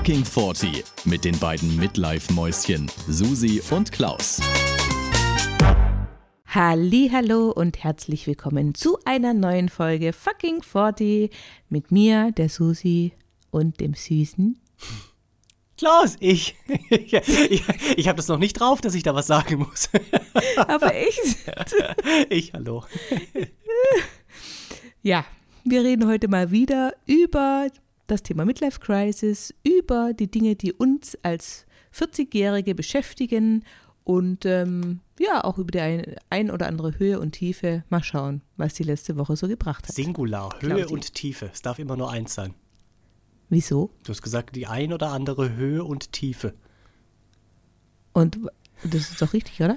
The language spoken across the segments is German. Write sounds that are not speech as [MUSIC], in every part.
Fucking 40 mit den beiden Midlife-Mäuschen Susi und Klaus. Hallo und herzlich willkommen zu einer neuen Folge Fucking 40 mit mir, der Susi und dem Süßen. Klaus, ich, [LAUGHS] ich, ich, ich habe das noch nicht drauf, dass ich da was sagen muss. [LAUGHS] Aber ich. [LAUGHS] Ich, hallo. Ja, wir reden heute mal wieder über das Thema Midlife Crisis, über die Dinge, die uns als 40-Jährige beschäftigen und ähm, ja, auch über die ein, ein, oder andere Höhe und Tiefe. Mal schauen, was die letzte Woche so gebracht hat. Singular, Höhe und Tiefe. Es darf immer nur eins sein. Wieso? Du hast gesagt, die ein oder andere Höhe und Tiefe. Und das ist doch richtig, oder?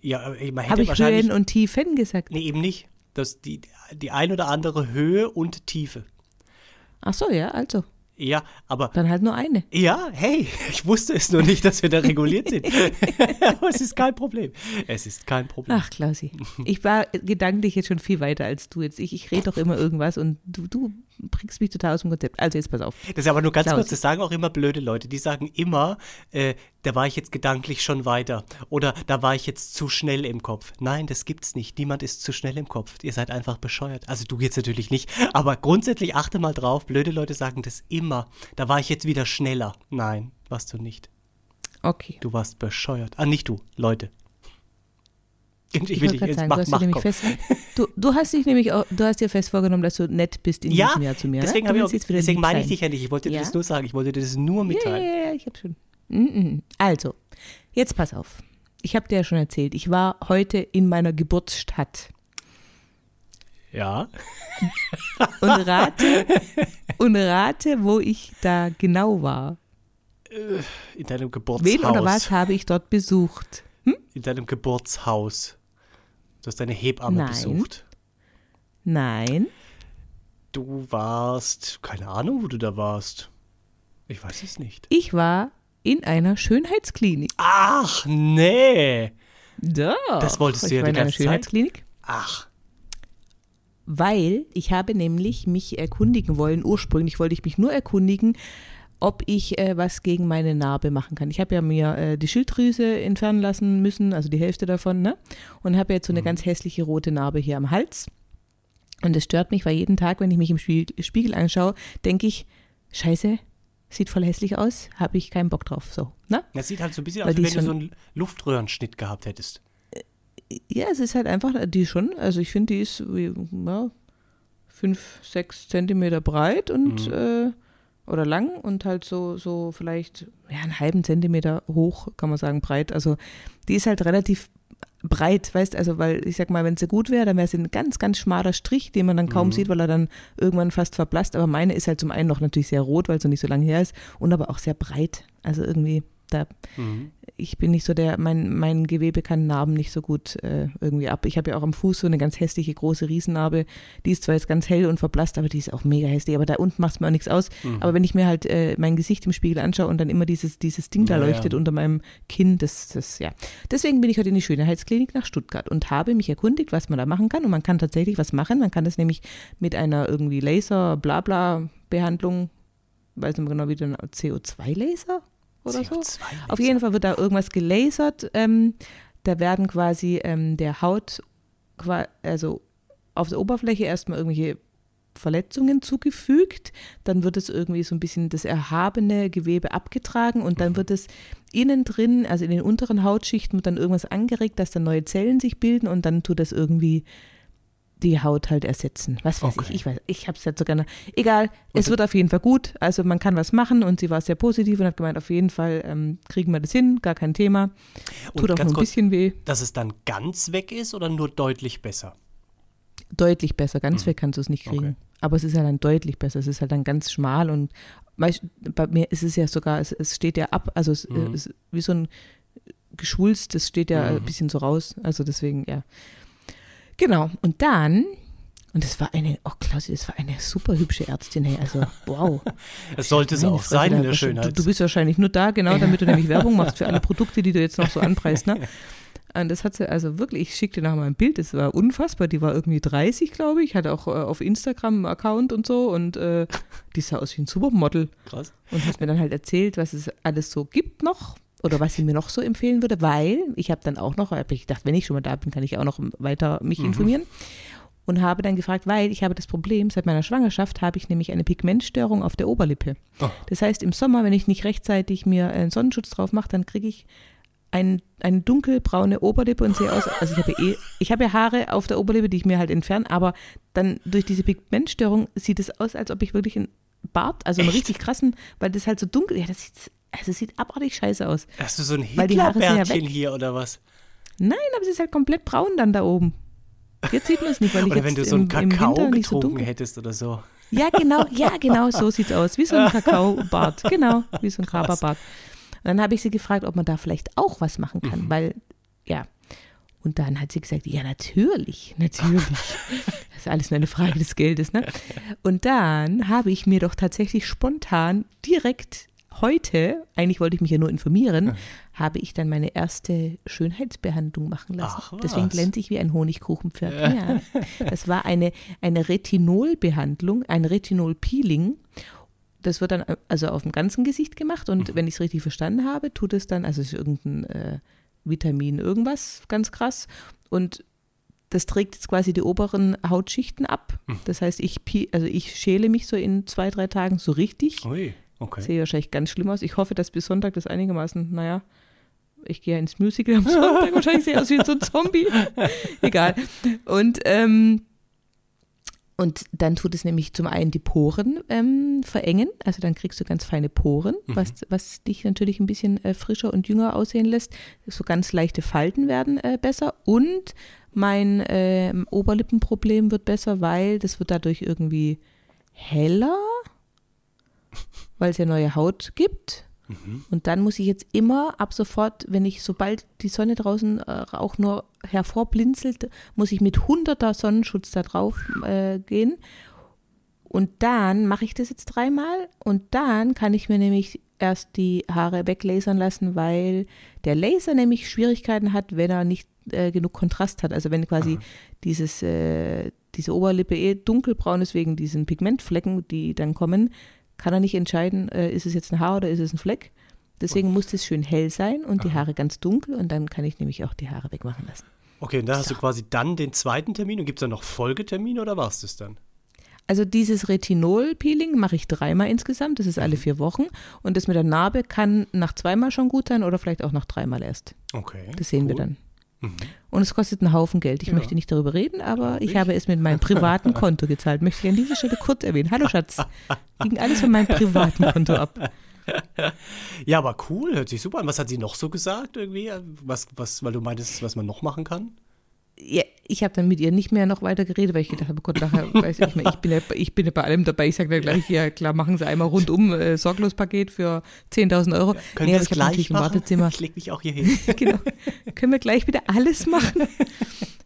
Ja, man hätte Habe ich wahrscheinlich. Höhen und Tiefen gesagt? Nee, eben nicht. Das, die, die ein oder andere Höhe und Tiefe. Ach so, ja, also. Ja, aber. Dann halt nur eine. Ja, hey, [LAUGHS] ich wusste es nur nicht, dass wir da reguliert sind. [LAUGHS] aber es ist kein Problem. Es ist kein Problem. Ach, Klausi. Ich war gedanklich jetzt schon viel weiter als du jetzt. Ich, ich rede doch immer irgendwas und du, du bringst mich total aus dem Konzept. Also jetzt pass auf. Das ist aber nur ganz Klaus. kurz, das sagen auch immer blöde Leute. Die sagen immer, äh, da war ich jetzt gedanklich schon weiter. Oder da war ich jetzt zu schnell im Kopf. Nein, das gibt's nicht. Niemand ist zu schnell im Kopf. Ihr seid einfach bescheuert. Also du jetzt natürlich nicht. Aber grundsätzlich achte mal drauf, blöde Leute sagen das immer. Da war ich jetzt wieder schneller. Nein, warst du nicht. Okay. Du warst bescheuert. Ah, nicht du, Leute. Ich, Ich will wollte dich gerade jetzt sagen, mach, du hast, mach, komm. fest, du, du hast dich nämlich auch, du hast dir fest vorgenommen, dass du nett bist in Ja, diesem Jahr zu mir. deswegen, ne? ich auch, deswegen meine ich dich ja nicht. Ich wollte dir Ja? das nur sagen. Ich wollte dir das nur Ja, mitteilen. ja, ja, ich hab schon. Also, jetzt pass auf. Ich habe dir ja schon erzählt, ich war heute in meiner Geburtsstadt Ja. und [LAUGHS] rate, und rate, wo ich da genau war. In deinem Geburtshaus. Wen oder was habe ich dort besucht? In deinem Geburtshaus. Du hast deine Hebamme Nein. besucht. Nein, Du warst, keine Ahnung, wo du da warst. Ich weiß es nicht. ich war in einer Schönheitsklinik. Ach, nee. Doch. Das wolltest du ich ja die in einer ganze Zeit. Schönheitsklinik. Ach, Weil ich habe nämlich mich erkundigen wollen, ursprünglich wollte ich mich nur erkundigen, ob ich äh, was gegen meine Narbe machen kann. Ich habe ja mir äh, die Schilddrüse entfernen lassen müssen, also die Hälfte davon, ne? Und habe jetzt so eine ganz hässliche rote Narbe hier am Hals. Und es stört mich, weil jeden Tag, wenn ich mich im Spiegel, anschaue, denke ich, scheiße, sieht voll hässlich aus, habe ich keinen Bock drauf. So, ne? das sieht halt so ein bisschen aus, wie wenn du so einen Luftröhrenschnitt gehabt hättest. Ja, es ist halt einfach, die schon, also ich finde, die ist wie, ja, fünf, sechs Zentimeter breit und äh, oder lang und halt so, so vielleicht ja, einen halben Zentimeter hoch, kann man sagen, breit. Also die ist halt relativ breit, weißt also weil ich sag mal, wenn sie gut wäre, dann wäre sie ein ganz, ganz schmaler Strich, den man dann kaum sieht, weil er dann irgendwann fast verblasst. Aber meine ist halt zum einen noch natürlich sehr rot, weil noch nicht so lange her ist und aber auch sehr breit. Also irgendwie, da, ich bin nicht so der, mein, mein Gewebe kann Narben nicht so gut äh, irgendwie ab. Ich habe ja auch am Fuß so eine ganz hässliche große Riesennarbe. Die ist zwar jetzt ganz hell und verblasst, aber die ist auch mega hässlich. Aber da unten macht es mir auch nichts aus. Aber wenn ich mir halt äh, mein Gesicht im Spiegel anschaue und dann immer dieses, dieses Ding da Ja, ja. leuchtet unter meinem Kinn, das, das, ja. Deswegen bin ich heute in die Schönheitsklinik nach Stuttgart und habe mich erkundigt, was man da machen kann. Und man kann tatsächlich was machen. Man kann das nämlich mit einer irgendwie Laser-Blabla-Behandlung, weiß nicht mehr genau, wie der CO2-Laser oder so. CO2 Auf jeden Fall wird da irgendwas gelasert. Ähm, da werden quasi ähm, der Haut, also auf der Oberfläche erstmal irgendwelche Verletzungen zugefügt, dann wird es irgendwie so ein bisschen das erhabene Gewebe abgetragen und dann wird es innen drin, also in den unteren Hautschichten, wird dann irgendwas angeregt, dass dann neue Zellen sich bilden und dann tut das irgendwie die Haut halt ersetzen. Was weiß Okay. ich, ich weiß, ich habe es jetzt sogar noch. Egal, es wird auf jeden Fall gut. Also man kann was machen und sie war sehr positiv und hat gemeint, auf jeden Fall ähm, kriegen wir das hin, gar kein Thema. Tut Und auch nur ein kurz, bisschen weh. dass es dann ganz weg ist oder nur deutlich besser? Deutlich besser, ganz weg kannst du es nicht kriegen. Okay. Aber es ist ja dann deutlich besser. Es ist halt dann ganz schmal und bei mir ist es ja sogar, es, es steht ja ab, also es äh, ist wie so ein geschwulst, das steht ja ein bisschen so raus. Also deswegen, ja. Genau. Und dann, und das war eine, oh Klausi, das war eine super hübsche Ärztin, hey, also [LAUGHS] wow. Es sollte es auch sein in der Schönheit. Du, du bist wahrscheinlich nur da, genau, damit du nämlich Werbung machst für alle [LAUGHS] Produkte, die du jetzt noch so anpreist, ne? [LAUGHS] Und das hat sie, also wirklich, ich schickte nachher mal ein Bild, das war unfassbar. Die war irgendwie 30, glaube ich, hatte auch äh, auf Instagram einen Account und so und äh, die sah aus wie ein Supermodel. Krass. Und hat mir dann halt erzählt, was es alles so gibt noch oder was sie mir noch so empfehlen würde, weil ich habe dann auch noch, habe ich gedacht, wenn ich schon mal da bin, kann ich auch noch weiter mich Mhm. informieren. Und habe dann gefragt, weil ich habe das Problem, seit meiner Schwangerschaft habe ich nämlich eine Pigmentstörung auf der Oberlippe. Oh. Das heißt, im Sommer, wenn ich nicht rechtzeitig mir einen Sonnenschutz drauf mache, dann kriege ich ein, eine dunkelbraune Oberlippe und sehe aus, also ich habe eh, ich habe ja Haare auf der Oberlippe, die ich mir halt entferne, aber dann durch diese Pigmentstörung sieht es aus, als ob ich wirklich einen Bart, also einen Echt? richtig krassen, weil das halt so dunkel, ja, das sieht, also es sieht abartig scheiße aus. Hast du so ein ja Hitlerbärtchen weg. hier oder was? Nein, aber es ist halt komplett braun dann da oben. Jetzt sieht man es nicht, weil ich Oder jetzt wenn du so einen im, im Kakao so getrunken dunkel. hättest oder so. Ja, genau, ja, genau, so sieht's aus. Wie so ein [LAUGHS] Kakaobart. Genau, wie so ein Kaberbart. Und dann habe ich sie gefragt, ob man da vielleicht auch was machen kann, weil, ja. Und dann hat sie gesagt, ja, natürlich, natürlich. [LAUGHS] Das ist alles nur eine Frage des Geldes, ne? Und dann habe ich mir doch tatsächlich spontan direkt heute, eigentlich wollte ich mich ja nur informieren, habe ich dann meine erste Schönheitsbehandlung machen lassen. Ach. Deswegen glänze ich wie ein Honigkuchenpferd. Ja. Das war eine, eine Retinolbehandlung, ein Retinol-Peeling. Das wird dann also auf dem ganzen Gesicht gemacht und wenn ich es richtig verstanden habe, tut es dann, also es ist irgendein äh, Vitamin irgendwas, ganz krass. Und das trägt jetzt quasi die oberen Hautschichten ab. Das heißt, ich, also ich schäle mich so in zwei, drei Tagen so richtig. Ui, okay. Sehe wahrscheinlich ganz schlimm aus. Ich hoffe, dass bis Sonntag das einigermaßen, naja, ich gehe ja ins Musical am Sonntag, wahrscheinlich sehe ich aus wie so ein Zombie. [LAUGHS] Egal. Und, ähm, und dann tut es nämlich zum einen die Poren ähm, verengen, also dann kriegst du ganz feine Poren, was, was dich natürlich ein bisschen äh, frischer und jünger aussehen lässt. So ganz leichte Falten werden äh, besser und mein ähm, Oberlippenproblem wird besser, weil das wird dadurch irgendwie heller, weil es ja neue Haut gibt. Und dann muss ich jetzt immer ab sofort, wenn ich, sobald die Sonne draußen äh, auch nur hervorblinzelt, muss ich mit hunderter Sonnenschutz da drauf äh, gehen. Und dann mache ich das jetzt dreimal und dann kann ich mir nämlich erst die Haare weglasern lassen, weil der Laser nämlich Schwierigkeiten hat, wenn er nicht äh, genug Kontrast hat. Also wenn quasi dieses, äh, diese Oberlippe eh dunkelbraun ist wegen diesen Pigmentflecken, die dann kommen, kann er nicht entscheiden, äh, ist es jetzt ein Haar oder ist es ein Fleck. Deswegen muss es schön hell sein und die Haare ganz dunkel und dann kann ich nämlich auch die Haare wegmachen lassen. Okay, und dann hast du quasi dann den zweiten Termin und gibt es dann noch Folgetermine oder war es das dann? Also dieses Retinol-Peeling mache ich dreimal insgesamt, das ist alle vier Wochen. Und das mit der Narbe kann nach zweimal schon gut sein oder vielleicht auch nach dreimal erst. Okay. Das sehen wir cool. dann. Mhm. Und es kostet einen Haufen Geld. Ich Ja. möchte nicht darüber reden, aber ich ich. habe es mit meinem privaten Konto gezahlt. Möchte ich an dieser Stelle kurz erwähnen. Hallo Schatz. Ging alles von meinem privaten Konto ab. Ja, aber cool, hört sich super an. Was hat sie noch so gesagt irgendwie? Was, was, weil du meintest, was man noch machen kann? Ja, ich habe dann mit ihr nicht mehr noch weiter geredet, weil ich gedacht habe, oh Gott, nachher weiß ich nicht mehr, ich bin ja, ich bin ja bei allem dabei. Ich sage dann gleich, ja klar, machen Sie einmal rundum äh, Sorglospaket für 10.000 Euro. Können Nee, wir das gleich natürlich im machen? Wartezimmer [LAUGHS] Ich leg mich auch hier hin. [LAUGHS] genau. Können wir gleich wieder alles machen?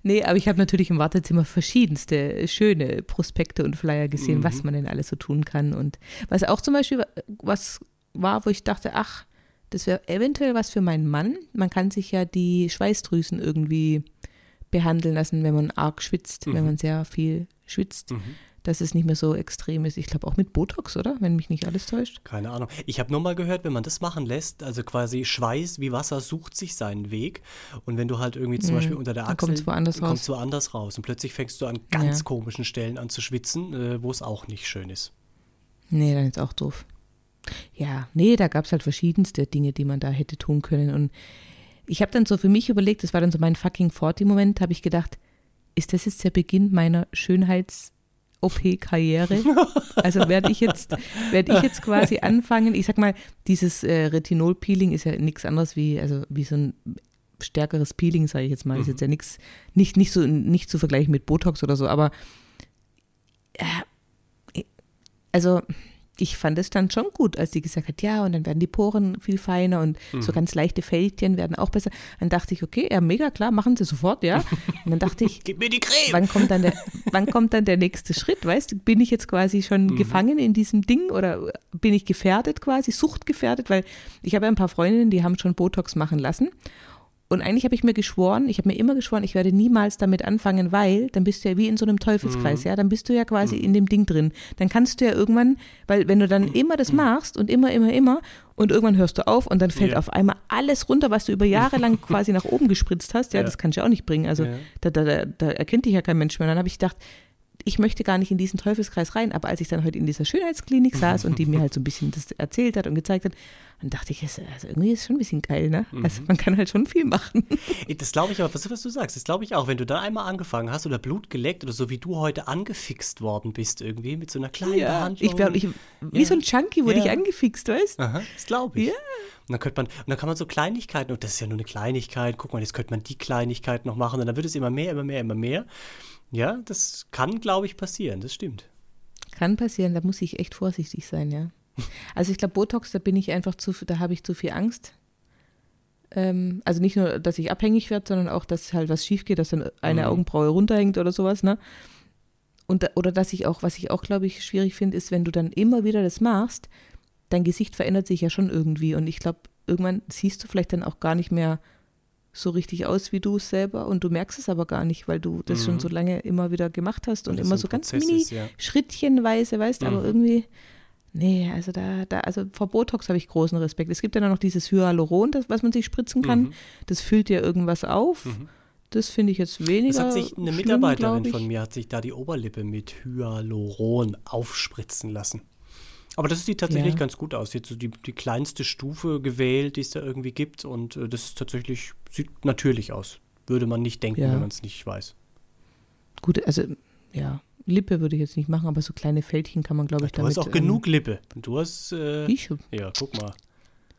nee, aber ich habe natürlich im Wartezimmer verschiedenste schöne Prospekte und Flyer gesehen, was man denn alles so tun kann. Und was auch zum Beispiel was war, wo ich dachte, ach, das wäre eventuell was für meinen Mann. Man kann sich ja die Schweißdrüsen irgendwie behandeln lassen, wenn man arg schwitzt, wenn man sehr viel schwitzt, dass es nicht mehr so extrem ist. Ich glaube auch mit Botox, oder? Wenn mich nicht alles täuscht. Keine Ahnung. Ich habe nur mal gehört, wenn man das machen lässt, also quasi Schweiß wie Wasser sucht sich seinen Weg. Und wenn du halt irgendwie zum Beispiel unter der Mhm. dann Achsel kommt's woanders kommst raus. du woanders raus. Und plötzlich fängst du an ganz Ja. komischen Stellen an zu schwitzen, äh, wo es auch nicht schön ist. Nee, dann ist auch doof. Ja, nee, da gab es halt verschiedenste Dinge, die man da hätte tun können. Und ich habe dann so für mich überlegt, das war dann so mein fucking 40-Moment, habe ich gedacht, ist das jetzt der Beginn meiner Schönheits-OP-Karriere? Also werde ich jetzt, werde ich jetzt quasi anfangen, ich sag mal, dieses äh, Retinol-Peeling ist ja nichts anderes wie, also wie so ein stärkeres Peeling, sage ich jetzt mal. Ist jetzt ja nichts, nicht, nicht so, nicht zu vergleichen mit Botox oder so, aber also ich fand es dann schon gut, als sie gesagt hat, ja, und dann werden die Poren viel feiner und so ganz leichte Fältchen werden auch besser. Dann dachte ich, okay, ja, mega klar, machen sie sofort, ja. Und dann dachte ich, [LAUGHS] Gib mir die Creme! wann kommt dann der, wann kommt dann der nächste Schritt? Weißt du, bin ich jetzt quasi schon gefangen in diesem Ding oder bin ich gefährdet quasi, suchtgefährdet? Weil ich habe ja ein paar Freundinnen, die haben schon Botox machen lassen. Und eigentlich habe ich mir geschworen, ich habe mir immer geschworen, ich werde niemals damit anfangen, weil dann bist du ja wie in so einem Teufelskreis, Mhm. ja, dann bist du ja quasi in dem Ding drin. Dann kannst du ja irgendwann, weil wenn du dann immer das machst und immer, immer, immer und irgendwann hörst du auf und dann fällt Ja. auf einmal alles runter, was du über Jahre lang [LAUGHS] quasi nach oben gespritzt hast, ja, Ja. das kannst du ja auch nicht bringen. Also Ja. da, da, da, da erkennt dich ja kein Mensch mehr. Dann habe ich gedacht, ich möchte gar nicht in diesen Teufelskreis rein, aber als ich dann heute in dieser Schönheitsklinik saß und die mir halt so ein bisschen das erzählt hat und gezeigt hat, dann dachte ich, es- also irgendwie ist es schon ein bisschen geil, ne? Also man kann halt schon viel machen. [LAUGHS] Das glaube ich aber, was, was du sagst, das glaube ich auch. Wenn du dann einmal angefangen hast oder Blut geleckt oder so wie du heute angefixt worden bist, irgendwie mit so einer kleinen Behandlung. ich glaube, ich, wie Ja. so ein Junkie wurde Ja. ich angefixt, weißt Aha, das glaube ich. Ja. Und dann könnte man, und dann kann man so Kleinigkeiten, und das ist ja nur eine Kleinigkeit, guck mal, jetzt könnte man die Kleinigkeit noch machen, und dann wird es immer mehr, immer mehr, immer mehr. Ja, das kann, glaube ich, passieren, das stimmt. Kann passieren, da muss ich echt vorsichtig sein, ja. Also ich glaube, Botox, da bin ich einfach zu, da habe ich zu viel Angst. Ähm, also nicht nur, dass ich abhängig werde, sondern auch, dass halt was schief geht, dass dann eine Mhm. Augenbraue runterhängt oder sowas, ne? Und, oder dass ich auch, was ich auch, glaube ich, schwierig finde, ist, wenn du dann immer wieder das machst, dein Gesicht verändert sich ja schon irgendwie. Und ich glaube, irgendwann siehst du vielleicht dann auch gar nicht mehr so richtig aus wie du es selber und du merkst es aber gar nicht, weil du das schon so lange immer wieder gemacht hast und immer so ganz Prozess mini ist, ja. Schrittchenweise, weißt du, aber Mhm. irgendwie, nee, also da, da, also vor Botox habe ich großen Respekt. Es gibt ja dann noch dieses Hyaluron, das, was man sich spritzen kann. Mhm. Das füllt ja irgendwas auf. Mhm. Das finde ich jetzt weniger. Das hat sich eine schlimm, Mitarbeiterin von mir, hat sich da die Oberlippe mit Hyaluron aufspritzen lassen. Aber das sieht tatsächlich Ja. ganz gut aus. Jetzt so die, die kleinste Stufe gewählt, die es da irgendwie gibt. Und äh, das ist tatsächlich, sieht natürlich aus. Würde man nicht denken, Ja. wenn man es nicht weiß. Gut, also ja, Lippe würde ich jetzt nicht machen, aber so kleine Fältchen kann man, glaube ich, Du damit. hast auch ähm, genug Lippe. Du hast, äh, Ich ja, guck mal.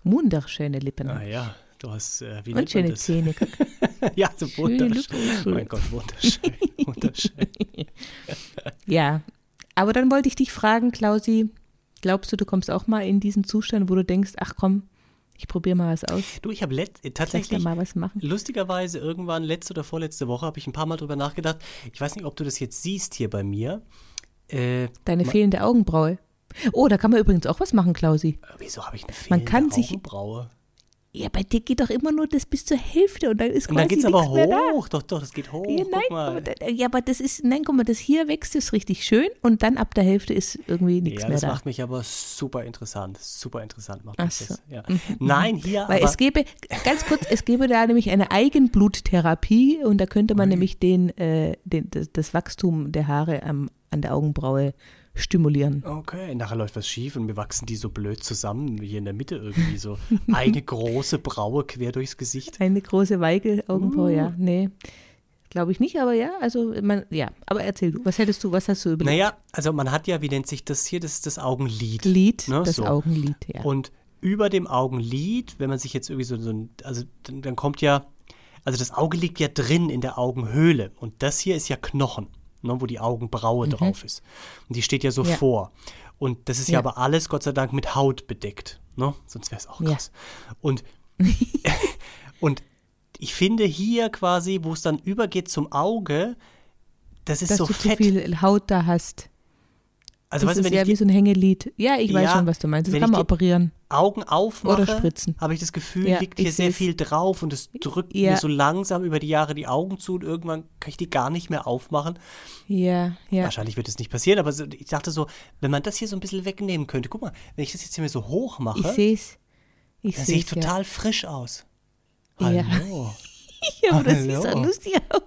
wunderschöne Lippen. Ah ja, du hast, äh, wie und schöne? Zähne. guck. [LAUGHS] ja, so wunderschön. Mein Gott, wunderschön. wunderschön. [LAUGHS] Ja, aber dann wollte ich dich fragen, Klausi, glaubst du, du kommst auch mal in diesen Zustand, wo du denkst, ach komm, ich probiere mal was aus, Du, ich habe äh, tatsächlich mal was machen? Lustigerweise irgendwann letzte oder vorletzte Woche habe ich ein paar Mal drüber nachgedacht. Ich weiß nicht, ob du das jetzt siehst hier bei mir. Äh, Deine fehlende Augenbraue. Oh, da kann man übrigens auch was machen, Klausi. wieso habe ich eine Man fehlende kann sich- Augenbraue? Ja, bei dir geht doch immer nur das bis zur Hälfte und dann ist Und quasi dann geht es nichts aber mehr da. hoch. Doch, doch, das geht hoch. Ja, nein, Guck mal. aber, ja, aber das ist, nein, guck mal, das hier wächst ist richtig schön und dann ab der Hälfte ist irgendwie nichts ja, mehr das da. macht mich aber super interessant. Super interessant macht Ach mich so. das. Ja. Nein, hier Weil aber, es gäbe, ganz kurz, es gäbe da nämlich eine Eigenbluttherapie und da könnte man nämlich den, äh, den, das, das Wachstum der Haare am, an der Augenbraue stimulieren. Okay, nachher läuft was schief und wir wachsen die so blöd zusammen, hier in der Mitte irgendwie so. [LAUGHS] Eine große Braue quer durchs Gesicht. Eine große Weigel-Augenbraue, Uh. ja. Nee, glaube ich nicht, aber ja, also man, ja. Aber erzähl du, was hättest du, was hast du überlegt? Naja, also man hat ja, wie nennt sich das hier, das ist das Augenlid. Lied, Ne, das so. Augenlid, ja. Und über dem Augenlid, wenn man sich jetzt irgendwie so, so ein, also dann, dann kommt ja, also das Auge liegt ja drin in der Augenhöhle und das hier ist ja Knochen, ne, wo die Augenbraue drauf ist. Und die steht ja so Mhm. Ja. vor. Und das ist ja. Ja. aber alles, Gott sei Dank, mit Haut bedeckt. Ne? Sonst wäre es auch Ja. krass. Und, [LAUGHS] und ich finde hier quasi, wo es dann übergeht zum Auge, das ist Dass so du fett. viel Haut da hast. Also das weißt du, ist wenn ja ich wie so ein Hängelied. Ja, ich weiß Ja, schon, was du meinst. Das wenn kann ich man operieren. Augen aufmache, Oder spritzen. habe ich das Gefühl, Ja, liegt hier ich sehr viel drauf und es drückt Ja. mir so langsam über die Jahre die Augen zu und irgendwann kann ich die gar nicht mehr aufmachen. Ja, ja. Wahrscheinlich wird es nicht passieren, aber ich dachte so, wenn man das hier so ein bisschen wegnehmen könnte, guck mal, wenn ich das jetzt hier mir so hoch Ich mache, sehe es. Ich dann sehe ich total frisch aus. Ja. Hallo. [LAUGHS] Ja, aber das sieht so lustig aus.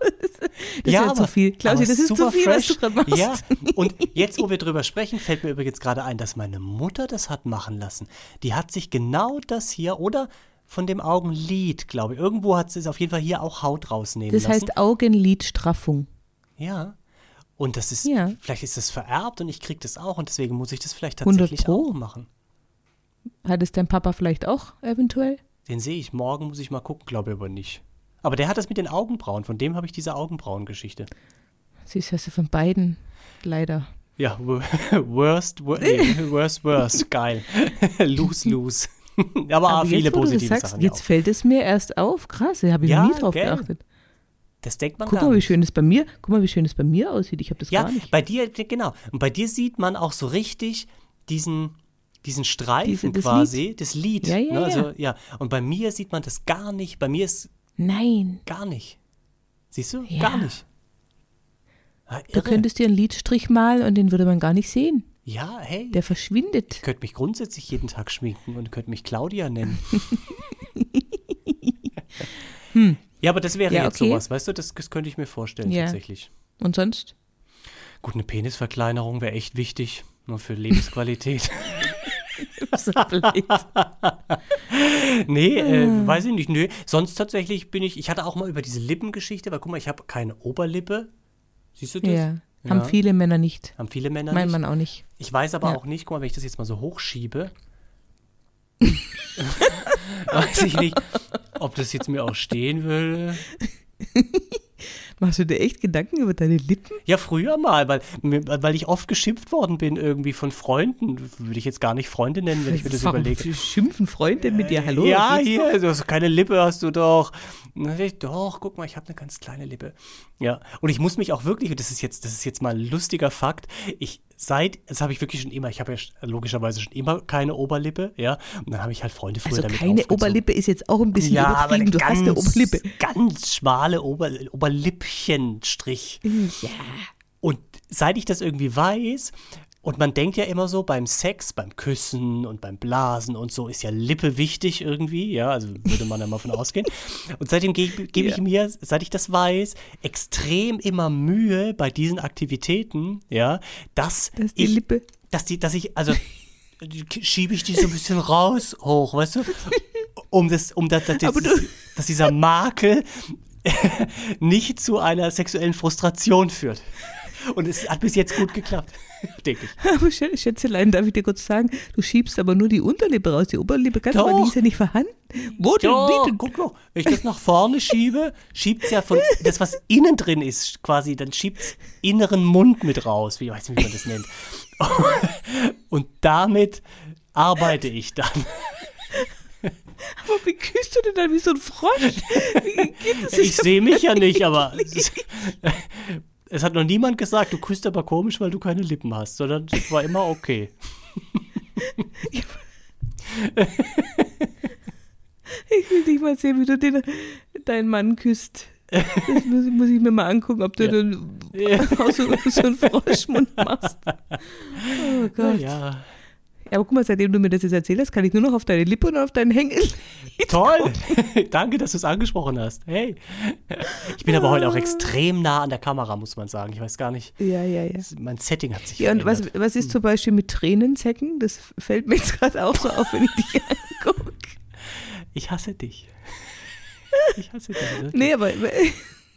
Das ja, ist ja zu viel. Klausi, das ist zu viel, was fresh. du gerade machst. Ja, und [LAUGHS] jetzt, wo wir drüber sprechen, fällt mir übrigens gerade ein, dass meine Mutter das hat machen lassen. Die hat sich genau das hier oder von dem Augenlid, glaube ich, irgendwo hat sie es auf jeden Fall hier auch Haut rausnehmen Das lassen. heißt Augenlidstraffung. ja. Und das ist, Ja. vielleicht ist das vererbt und ich kriege das auch und deswegen muss ich das vielleicht 100 tatsächlich auch machen. Hat es dein Papa vielleicht auch eventuell? Den sehe ich morgen, muss ich mal gucken, glaube ich aber nicht. Aber der hat das mit den Augenbrauen, von dem habe ich diese Augenbrauengeschichte. Du, hast du von beiden leider. Ja, wo- [LAUGHS] worst, wor nee, worst, worst, geil. [LAUGHS] lose, lose. [LAUGHS] Aber, Aber viele jetzt, positive sagst, Sachen. jetzt ja auch. fällt es mir erst auf. Krass, da habe ich Ja, nie drauf gell? geachtet. Das denkt man Guck gar mal, wie schön es bei mir, guck mal, wie schön es bei mir aussieht. Ich habe das Ja, gar nicht. bei dir, genau. Und bei dir sieht man auch so richtig diesen, diesen Streifen Diese- das quasi, das Lied. Ja, ja, ne? Also, ja. ja. Und bei mir sieht man das gar nicht. Bei mir ist Nein. Gar nicht. Siehst du? Ja. Gar nicht. Ah, Du irre. könntest dir einen Lidstrich malen und den würde man gar nicht sehen. ja, hey. Der verschwindet. Ich könnte mich grundsätzlich jeden Tag schminken und könnte mich Claudia nennen. [LAUGHS] Ja, aber das wäre Hm. Ja, jetzt okay. sowas, weißt du, das, das könnte ich mir vorstellen Ja. tatsächlich. Und sonst? Gut, eine Penisverkleinerung wäre echt wichtig, nur für Lebensqualität. [LAUGHS] [LAUGHS] [LAUGHS] Nee, äh, weiß ich nicht. Nö, sonst tatsächlich bin ich, ich hatte auch mal über diese Lippengeschichte, weil guck mal, ich habe keine Oberlippe. Siehst du das? ja. Haben viele Männer nicht. Haben viele Männer Mein nicht. Mann auch nicht. Ich weiß aber Ja. auch nicht, guck mal, wenn ich das jetzt mal so hochschiebe, [LAUGHS] weiß ich nicht, ob das jetzt mir auch stehen würde. Machst du dir echt Gedanken über deine Lippen? Ja, früher mal, weil, weil ich oft geschimpft worden bin irgendwie von Freunden. Würde ich jetzt gar nicht Freunde nennen, wenn ich mir das Warum überlege. Schimpfen Freunde mit dir? Hallo? ja, hier, du hast keine Lippe, hast du doch. Na, doch, guck mal, ich habe eine ganz kleine Lippe. Ja, und ich muss mich auch wirklich, und das ist jetzt, das ist jetzt mal ein lustiger Fakt, ich seit, das habe ich wirklich schon immer, ich habe ja sch- logischerweise schon immer keine Oberlippe, ja, und dann habe ich halt Freunde früher Also damit keine aufgezogen. Oberlippe ist jetzt auch ein bisschen Ja, aber Du ganz, hast eine Oberlippe. ganz schmale Ober, Oberlippchenstrich. Ja. Und seit ich das irgendwie weiß, und man denkt ja immer so beim Sex, beim Küssen und beim Blasen und so ist ja Lippe wichtig irgendwie, ja, also würde man ja mal von ausgehen. [LAUGHS] Und seitdem gebe ich Ja. mir, seit ich das weiß, extrem immer Mühe bei diesen Aktivitäten, ja, dass Dass die ich, Lippe- dass die, dass ich, also schiebe ich die so ein bisschen raus hoch, weißt du, [LAUGHS] um das, um das, das, das dass dieser Makel [LAUGHS] nicht zu einer sexuellen Frustration führt. Und es hat bis jetzt gut geklappt, [LAUGHS] denke ich. [LAUGHS] Schä- Schätzelein, darf ich dir kurz sagen, du schiebst aber nur die Unterlippe raus. Die Oberlippe kannst du, aber die Doch. ist ja nicht vorhanden. Wo denn? Wie denn? guck mal, wenn ich das nach vorne schiebe, schiebt es ja von [LAUGHS] das, was innen drin ist, quasi, dann schiebt es inneren Mund mit raus, wie ich weiß nicht, wie man das nennt. Und damit arbeite ich dann. Aber wie küsst du denn dann wie so ein Frosch? Wie geht das? Ich sehe mich ja nicht, aber es, hat noch niemand gesagt, du küsst aber komisch, weil du keine Lippen hast, sondern es war immer okay. [LAUGHS] Ich will dich mal sehen, wie du den, deinen Mann küsst. Das muss, muss ich mir mal angucken, ob du Ja. dann auch [LAUGHS] so, so einen Froschmund machst. Oh Gott. Ja. Ja, aber guck mal, seitdem du mir das jetzt erzählt hast, kann ich nur noch auf deine Lippe und auf deinen Hängel. [LAUGHS] toll. Danke, dass du es angesprochen hast. Hey. Ich bin aber heute auch extrem nah an der Kamera, muss man sagen. Ich weiß gar nicht. Ja, ja, ja. Mein Setting hat sich Ja, und was, verändert. was ist zum Beispiel mit Tränensäcken? Das fällt mir jetzt gerade auch so auf, wenn ich dich angucke. Ich hasse dich. [LAUGHS] Ich hasse dich. wirklich. Nee, aber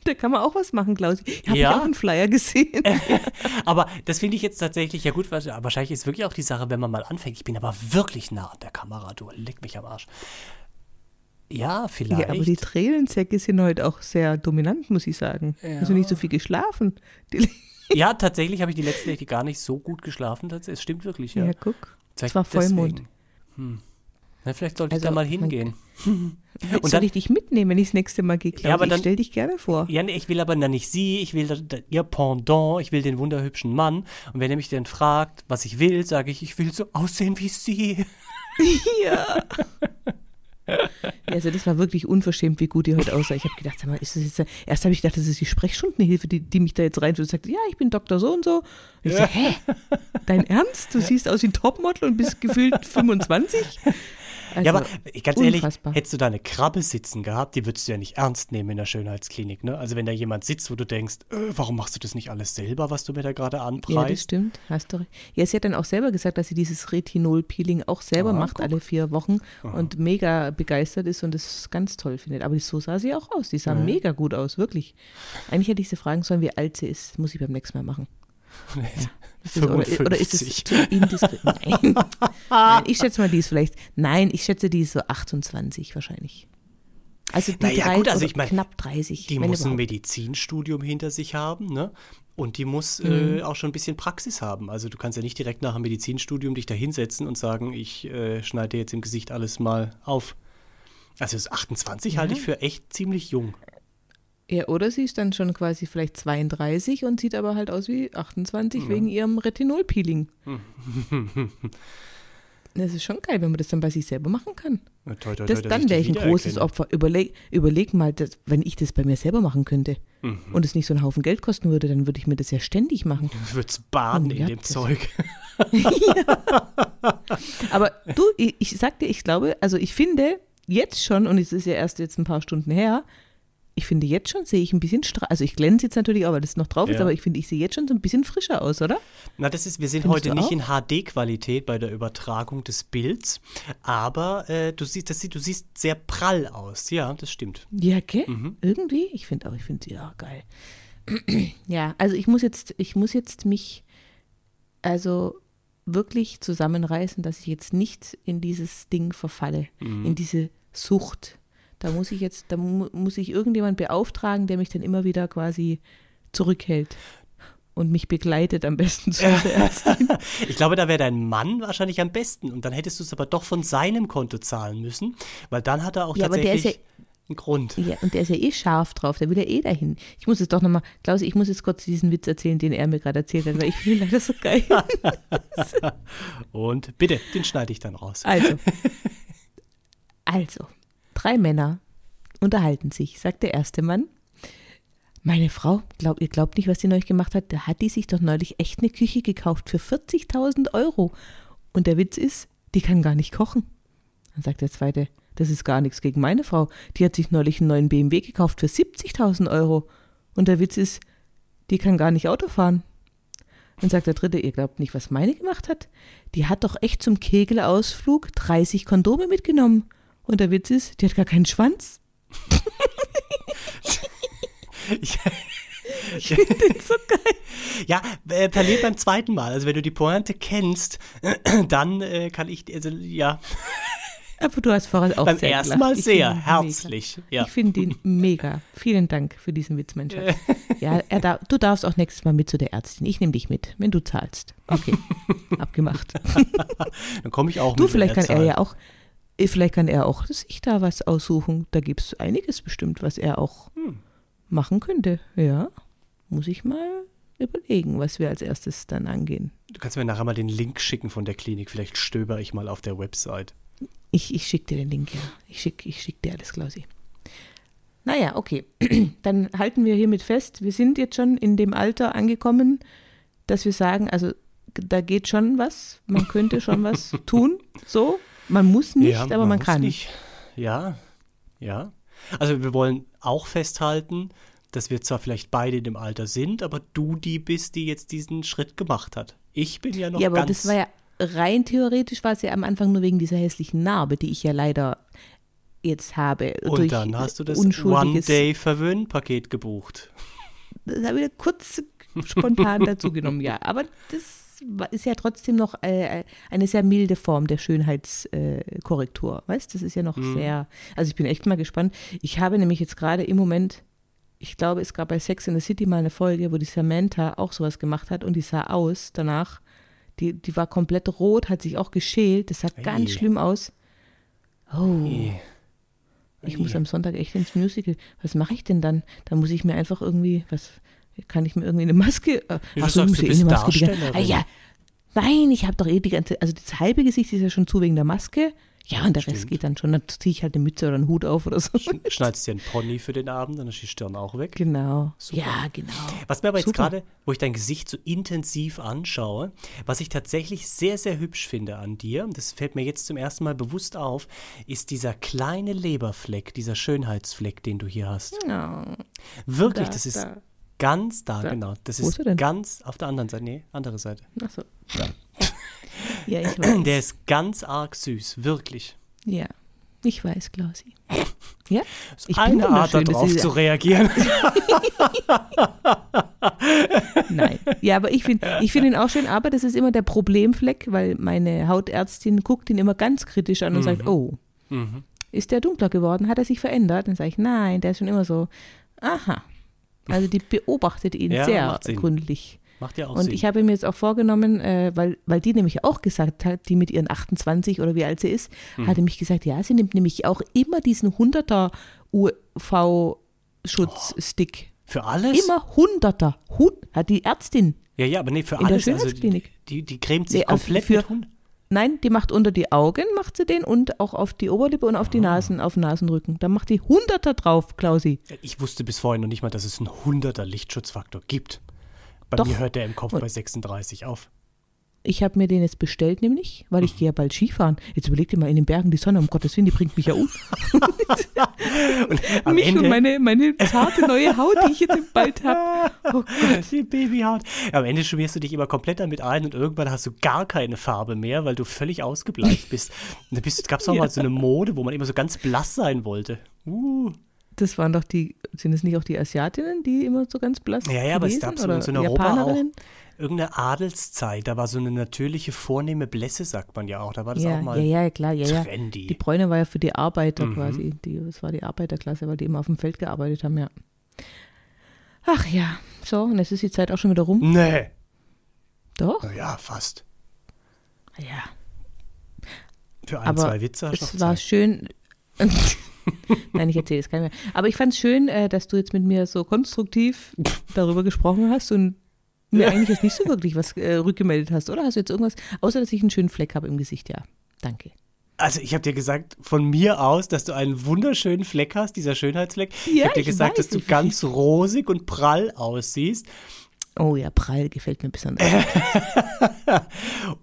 da kann man auch was machen, Klaus. Ich habe Ja. ja auch einen Flyer gesehen. [LAUGHS] Aber das finde ich jetzt tatsächlich, ja gut, wahrscheinlich ist wirklich auch die Sache, wenn man mal anfängt. Ich bin aber wirklich nah an der Kamera, du leck mich am Arsch. Ja, vielleicht. Ja, aber die Tränensäcke sind heute auch sehr dominant, muss ich sagen. Also nicht so viel geschlafen. Die, [LAUGHS] Ja, tatsächlich habe ich die letzten Nächte gar nicht so gut geschlafen. Das, es stimmt wirklich, ja. ja. guck. Es Vielleicht war Vollmond. Hm. Na, vielleicht sollte Also, ich da mal hingehen. Und [LAUGHS] Und Soll dann- ich dich mitnehmen, wenn ich das nächste Mal gehe? Ja, aber ich dann- stell dich gerne vor. Ja, nee, ich will aber dann nicht sie, ich will da, da, ihr Pendant, ich will den wunderhübschen Mann. Und wenn er mich dann fragt, was ich will, sage ich, ich will so aussehen wie sie. [LAUGHS] [LAUGHS] Ja. Also das war wirklich unverschämt, wie gut die heute aussah. Ich habe gedacht, sag mal, ist das jetzt, erst habe ich gedacht, das ist die Sprechstundenhilfe, die, die mich da jetzt reinführt und sagt, ja, ich bin Doktor so und so. Und ich so, hä? Dein Ernst? Du siehst aus wie ein Topmodel und bist gefühlt 25? Also, ja, aber ganz ehrlich, unfassbar. hättest du da eine Krabbe sitzen gehabt, die würdest du ja nicht ernst nehmen in der Schönheitsklinik, ne? Also wenn da jemand sitzt, wo du denkst, äh, warum machst du das nicht alles selber, was du mir da gerade Ja, das anpreist? stimmt. Hast du recht. Ja, sie hat dann auch selber gesagt, dass sie dieses Retinol-Peeling auch selber Ah, macht, guck. alle vier Wochen und mega begeistert ist und das ganz toll findet. Aber so sah sie auch aus. Die sah mega gut aus, wirklich. Eigentlich hätte ich sie fragen sollen, wie alt sie ist. Muss ich beim nächsten Mal machen. [LAUGHS] Ist das- oder, oder ist es 55. zu indiskret? [LAUGHS] Nein. Nein, ich schätze mal, die ist vielleicht, nein, ich schätze, die ist so 28 wahrscheinlich. Also die Naja, drei, gut, also ich mein, knapp 30. Die muss ein überhaupt. Medizinstudium hinter sich haben, ne? Und die muss Mhm. äh, auch schon ein bisschen Praxis haben. Also du kannst ja nicht direkt nach dem Medizinstudium dich da hinsetzen und sagen, ich äh, schneide jetzt im Gesicht alles mal auf. Also das 28 halte ich für echt ziemlich jung. Ja, oder sie ist dann schon quasi vielleicht 32 und sieht aber halt aus wie 28 wegen ihrem Retinol-Peeling. [LAUGHS] Das ist schon geil, wenn man das dann bei sich selber machen kann. Na, toi, toi, Das, toi, dann wäre ich ein großes. Opfer. Überleg, überleg mal, dass, wenn ich das bei mir selber machen könnte Mhm. und es nicht so einen Haufen Geld kosten würde, dann würde ich mir das ja ständig machen. [LAUGHS] Du würdest baden Oh, in ja, dem das- Zeug. [LAUGHS] Aber du, ich, ich sag dir, ich glaube, also ich finde jetzt schon, und es ist ja erst jetzt ein paar Stunden her, ich finde jetzt schon sehe ich ein bisschen Also ich glänze jetzt natürlich auch, weil das noch drauf ist, Ja. aber ich finde, ich sehe jetzt schon so ein bisschen frischer aus, oder? Na, das ist, wir sind Findest heute nicht in HD-Qualität bei der Übertragung des Bilds, aber äh, du siehst, das sieht, du siehst sehr prall aus. Ja, das stimmt. Ja, gell? Mhm. Irgendwie? Ich finde auch, ich finde, ja, geil. [CLEARS THROAT] ja, also ich muss jetzt, ich muss jetzt mich also wirklich zusammenreißen, dass ich jetzt nicht in dieses Ding verfalle, Mhm. in diese Sucht. Da muss ich jetzt, da mu muss ich irgendjemand beauftragen, der mich dann immer wieder quasi zurückhält und mich begleitet am besten [LAUGHS] zu der Ärztin. Ich glaube, da wäre dein Mann wahrscheinlich am besten und dann hättest du es aber doch von seinem Konto zahlen müssen, weil dann hat er auch Ja, aber der ist tatsächlich einen Grund. Ja, und der ist ja eh scharf drauf, der will ja eh dahin. Ich muss jetzt doch nochmal, Klausi, ich muss jetzt kurz diesen Witz erzählen, den er mir gerade erzählt hat, weil ich finde ihn leider so geil. [LAUGHS] Und bitte, den schneide ich dann raus. Also, also, drei Männer unterhalten sich, sagt der erste Mann. Meine Frau, glaub, ihr glaubt nicht, was die neulich gemacht hat, da hat die sich doch neulich echt eine Küche gekauft für 40.000 Euro. Und der Witz ist, die kann gar nicht kochen. Dann sagt der zweite, das ist gar nichts gegen meine Frau. Die hat sich neulich einen neuen BMW gekauft für 70.000 Euro. Und der Witz ist, die kann gar nicht Auto fahren. Dann sagt der dritte, ihr glaubt nicht, was meine gemacht hat? Die hat doch echt zum Kegelausflug 30 Kondome mitgenommen. Und der Witz ist, die hat gar keinen Schwanz. [LAUGHS] Ich, Ich finde den so geil. ja, äh, verliert beim zweiten Mal. Also wenn du die Pointe kennst, [CLEARS THROAT] dann äh, kann ich, also ja, Aber du hast vorher auch beim sehr ersten. Mal sehr herzlich. Ja. Ich finde ihn mega. Vielen Dank für diesen Witz, mein Schatz. Ja, er darf, du darfst auch nächstes Mal mit zu der Ärztin. Ich nehme dich mit, wenn du zahlst. Okay, [LAUGHS] abgemacht. Dann komme ich auch Du, mit. wenn vielleicht kann er ja auch, vielleicht kann er auch sich da was aussuchen. Da gibt es einiges bestimmt, was er auch Hm. machen könnte. Ja, muss ich mal überlegen, was wir als erstes dann angehen. Du kannst mir nachher mal den Link schicken von der Klinik. Vielleicht stöber ich mal auf der Website. Ich, ich schicke dir den Link, ja. Ich schicke ich schick dir alles, Klausi. Naja, okay. [CLEARS THROAT] Dann halten wir hiermit fest, wir sind jetzt schon in dem Alter angekommen, dass wir sagen, also da geht schon was, man könnte schon was [LAUGHS] tun, so. Man muss nicht, ja, aber man, muss kann. Nicht. Ja, ja. Also wir wollen auch festhalten, dass wir zwar vielleicht beide in dem Alter sind, aber du die bist, die jetzt diesen Schritt gemacht hat. Ich bin ja noch Ja, aber ganz das war ja rein theoretisch war es ja am Anfang nur wegen dieser hässlichen Narbe, die ich ja leider jetzt habe. und dann hast du das One-Day-Verwöhn-Paket gebucht. Das habe ich kurz spontan [LAUGHS] dazugenommen, ja. Aber das ist ja trotzdem noch äh, eine sehr milde Form der Schönheitskorrektur. Äh, weißt Das ist ja noch Mhm. sehr. Also ich bin echt mal gespannt. Ich habe nämlich jetzt gerade im Moment, ich glaube, es gab bei Sex in the City mal eine Folge, wo die Samantha auch sowas gemacht hat und die sah aus danach. Die, die war komplett rot, hat sich auch geschält. Das sah ganz Ei. schlimm aus. Oh. Eh. Ich muss am Sonntag echt ins Musical. Was mache ich denn dann? Da muss ich mir einfach irgendwie, was, kann ich mir irgendwie eine Maske, äh, du ach so, sagst, du ich eh bist eine Maske. Ah, ja, nein, ich habe doch eh die ganze, also das halbe Gesicht ist ja schon zu wegen der Maske. Ja, und der Rest Stimmt. geht dann schon. Dann ziehe ich halt eine Mütze oder einen Hut auf oder so. Sch- Schneidest dir einen Pony für den Abend, dann ist die Stirn auch weg. Genau. Super. Ja, genau. Was mir aber jetzt Super. gerade, wo ich dein Gesicht so intensiv anschaue, was ich tatsächlich sehr, sehr hübsch finde an dir, das fällt mir jetzt zum ersten Mal bewusst auf, ist dieser kleine Leberfleck, dieser Schönheitsfleck, den du hier hast. Ja, Wirklich, Da, das ist da. Ganz da, Da. genau. Das Wo ist ist er denn? ganz auf der anderen Seite. Nee, andere Seite. ach so. Ja, [LAUGHS] ich weiß. Der ist ganz arg süß, wirklich. Ja, ich weiß, Klausi. Ja, Das ist Ich bin eine Art, darauf ist- zu reagieren. [LAUGHS] Nein. Ja, aber ich finde ich find ihn auch schön, aber das ist immer der Problemfleck, weil meine Hautärztin guckt ihn immer ganz kritisch an und sagt, oh, Mhm. ist der dunkler geworden? Hat er sich verändert? Dann sage ich, nein, der ist schon immer so. Aha. Also die beobachtet ihn Ja, sehr macht gründlich. Macht ja auch Und Sinn. ich habe mir jetzt auch vorgenommen, äh, weil, weil die nämlich auch gesagt hat, die mit ihren 28 oder wie alt sie ist, Mhm. hatte mich gesagt, ja, sie nimmt nämlich auch immer diesen 100er UV-Schutzstick. für alles? Immer 100er. Hun hat die Ärztin. Ja, ja, aber nee, für In der alles. Also die, die, die cremt sich Nee, komplett für- mit Hund. Nein, die macht unter die Augen, macht sie den und auch auf die Oberlippe und auf die Nasen, auf den Nasenrücken. Da macht die Hunderter drauf, Klausi. Ich wusste bis vorhin noch nicht mal, dass es einen 100er Lichtschutzfaktor gibt. Bei Doch. mir hört der im Kopf bei 36 auf. Ich habe mir den jetzt bestellt, nämlich, weil ich gehe ja bald Skifahren. Jetzt überleg dir mal in den Bergen die Sonne, um Gottes Willen, die bringt mich ja um. [LAUGHS] Und mich Ende, und meine, meine zarte neue Haut, die ich jetzt bald habe. Oh Gott. die Babyhaut. Am Ende schmierst du dich immer komplett damit ein und irgendwann hast du gar keine Farbe mehr, weil du völlig ausgebleicht bist. Und [LAUGHS] da gab es auch mal so eine Mode, wo man immer so ganz blass sein wollte. Uh. Das waren doch die, sind es nicht auch die Asiatinnen, die immer so ganz blass Ja, ja, aber es gewesen? gab so so in Europa auch? Irgendeine Adelszeit. Da war so eine natürliche, vornehme Blässe, sagt man ja auch. Da war das Ja, auch mal ja, ja, klar, ja, ja. trendy. Die Bräune war ja für die Arbeiter Mhm. quasi. Die, das war die Arbeiterklasse, weil die immer auf dem Feld gearbeitet haben, ja. Ach ja, so, und jetzt ist die Zeit auch schon wieder rum. Nee. Doch, Naja, fast. ja. Für ein, Aber zwei Witze hast es war Zeit. schön. [LAUGHS] Nein, ich erzähle es keinem mehr. Aber ich fand es schön, äh, dass du jetzt mit mir so konstruktiv [LAUGHS] darüber gesprochen hast und mir eigentlich jetzt nicht so wirklich was äh, rückgemeldet hast, oder? Hast du jetzt irgendwas, außer dass ich einen schönen Fleck habe im Gesicht, ja. Danke. Also ich habe dir gesagt, von mir aus, dass du einen wunderschönen Fleck hast, dieser Schönheitsfleck. ich Ja, habe dir ich gesagt, weiß, dass du ich- ganz rosig und prall aussiehst. Oh ja, prall gefällt mir besonders. [LAUGHS]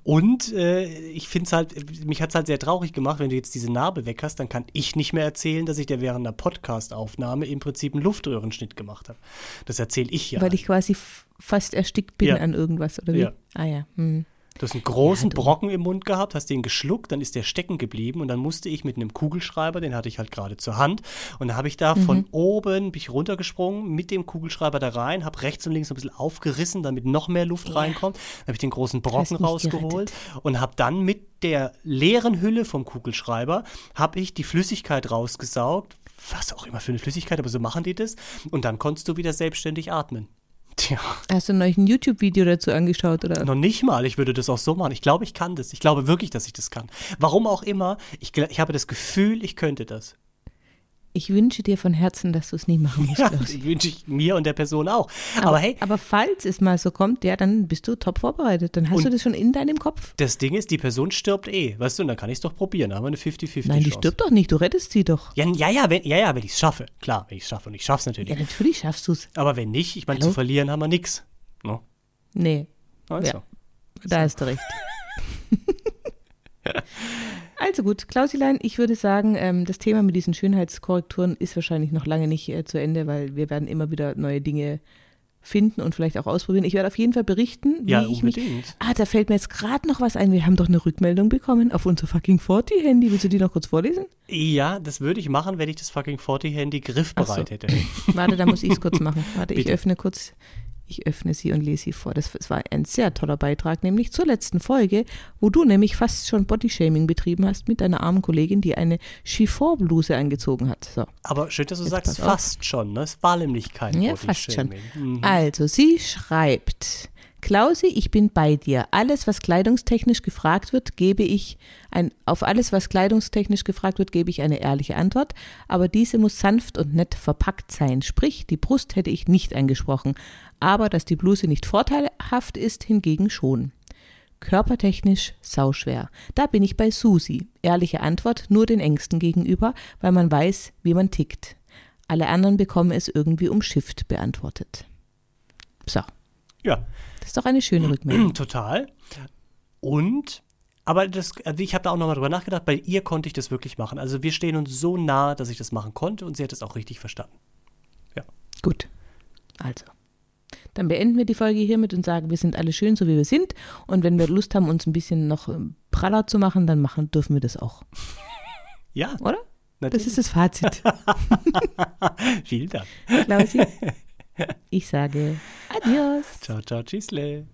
Und äh, ich finde es halt, mich hat es halt sehr traurig gemacht, wenn du jetzt diese Narbe weg hast, dann kann ich nicht mehr erzählen, dass ich dir während einer Podcast-Aufnahme im Prinzip einen Luftröhrenschnitt gemacht habe. Das erzähle ich ja. Weil ich quasi fast erstickt bin Ja. an irgendwas, oder wie? Ja. Ah ja. Hm. Du hast einen großen Ja, Brocken im Mund gehabt, hast den geschluckt, dann ist der stecken geblieben und dann musste ich mit einem Kugelschreiber, den hatte ich halt gerade zur Hand, und dann habe ich da Mhm. von oben, bin ich runtergesprungen, mit dem Kugelschreiber da rein, habe rechts und links ein bisschen aufgerissen, damit noch mehr Luft reinkommt. Dann habe ich den großen Brocken rausgeholt und habe dann mit der leeren Hülle vom Kugelschreiber, habe ich die Flüssigkeit rausgesaugt, was auch immer für eine Flüssigkeit, aber so machen die das, und dann konntest du wieder selbstständig atmen. Tja. Hast du neulich ein YouTube-Video dazu angeschaut, oder? Noch nicht mal, ich würde das auch so machen. Ich glaube, ich kann das. Ich glaube wirklich, dass ich das kann. Warum auch immer, ich, ich habe das Gefühl, ich könnte das. Ich wünsche dir von Herzen, dass du es nie machen musst, Ja, das wünsche ich mir und der Person auch. Aber, hey, Aber falls es mal so kommt, ja, dann bist du top vorbereitet. Dann hast du das schon in deinem Kopf. das Ding ist, die Person stirbt eh, weißt du, und dann kann ich es doch probieren. Da haben wir eine 50-50 Nein, die Chance. stirbt doch nicht, du rettest sie doch. Ja, ja, ja, wenn, ja, ja, wenn ich es schaffe. Klar, wenn ich es schaffe. Und ich schaffe es natürlich. Ja, natürlich schaffst du es. Aber wenn nicht, ich meine, zu verlieren haben wir nichts. No? Nee, Also. Ja. da hast du recht. Also gut, Klausilein, ich würde sagen, ähm, das Thema mit diesen Schönheitskorrekturen ist wahrscheinlich noch lange nicht äh, zu Ende, weil wir werden immer wieder neue Dinge finden und vielleicht auch ausprobieren. Ich werde auf jeden Fall berichten, wie Ja, ich mich. Ah, da fällt mir jetzt gerade noch was ein. Wir haben doch eine Rückmeldung bekommen auf unser fucking 40-Handy. Willst du die noch kurz vorlesen? Ja, das würde ich machen, wenn ich das fucking 40-Handy griffbereit Ach so. hätte. Warte, da muss ich es kurz machen. Warte, ich Bitte. öffne kurz. Ich öffne sie und lese sie vor. Das, das war ein sehr toller Beitrag, nämlich zur letzten Folge, wo du nämlich fast schon Bodyshaming betrieben hast mit deiner armen Kollegin, die eine Chiffon-Bluse angezogen hat. So. Aber schön, dass du Jetzt sagst, pass auf. fast schon. Ne? Es war nämlich kein Ja, fast schon. Mhm. Also, sie schreibt: Klausi, ich bin bei dir. Alles, was kleidungstechnisch gefragt wird, gebe ich ein, auf alles, was kleidungstechnisch gefragt wird, gebe ich eine ehrliche Antwort. Aber diese muss sanft und nett verpackt sein. Sprich, die Brust hätte ich nicht angesprochen. Aber dass die Bluse nicht vorteilhaft ist, hingegen schon. Körpertechnisch sauschwer. Da bin ich bei Susi. Ehrliche Antwort nur den Ängsten gegenüber, weil man weiß, wie man tickt. Alle anderen bekommen es irgendwie umschifft beantwortet. So, Ja, das ist doch eine schöne Rückmeldung. total. Und, aber das, also ich habe da auch nochmal drüber nachgedacht, bei ihr konnte ich das wirklich machen. Also wir stehen uns so nah, dass ich das machen konnte und sie hat es auch richtig verstanden. Gut. Also. Dann beenden wir die Folge hiermit und sagen, wir sind alle schön, so wie wir sind. Und wenn wir Lust haben, uns ein bisschen noch ähm, praller zu machen, dann machen, dürfen wir das auch. [LAUGHS] Ja, Oder? Das natürlich. ist das Fazit. [LAUGHS] Vielen Dank. Klausi. [LAUGHS] Ich sage Adios. Ciao, ciao, tschüssle.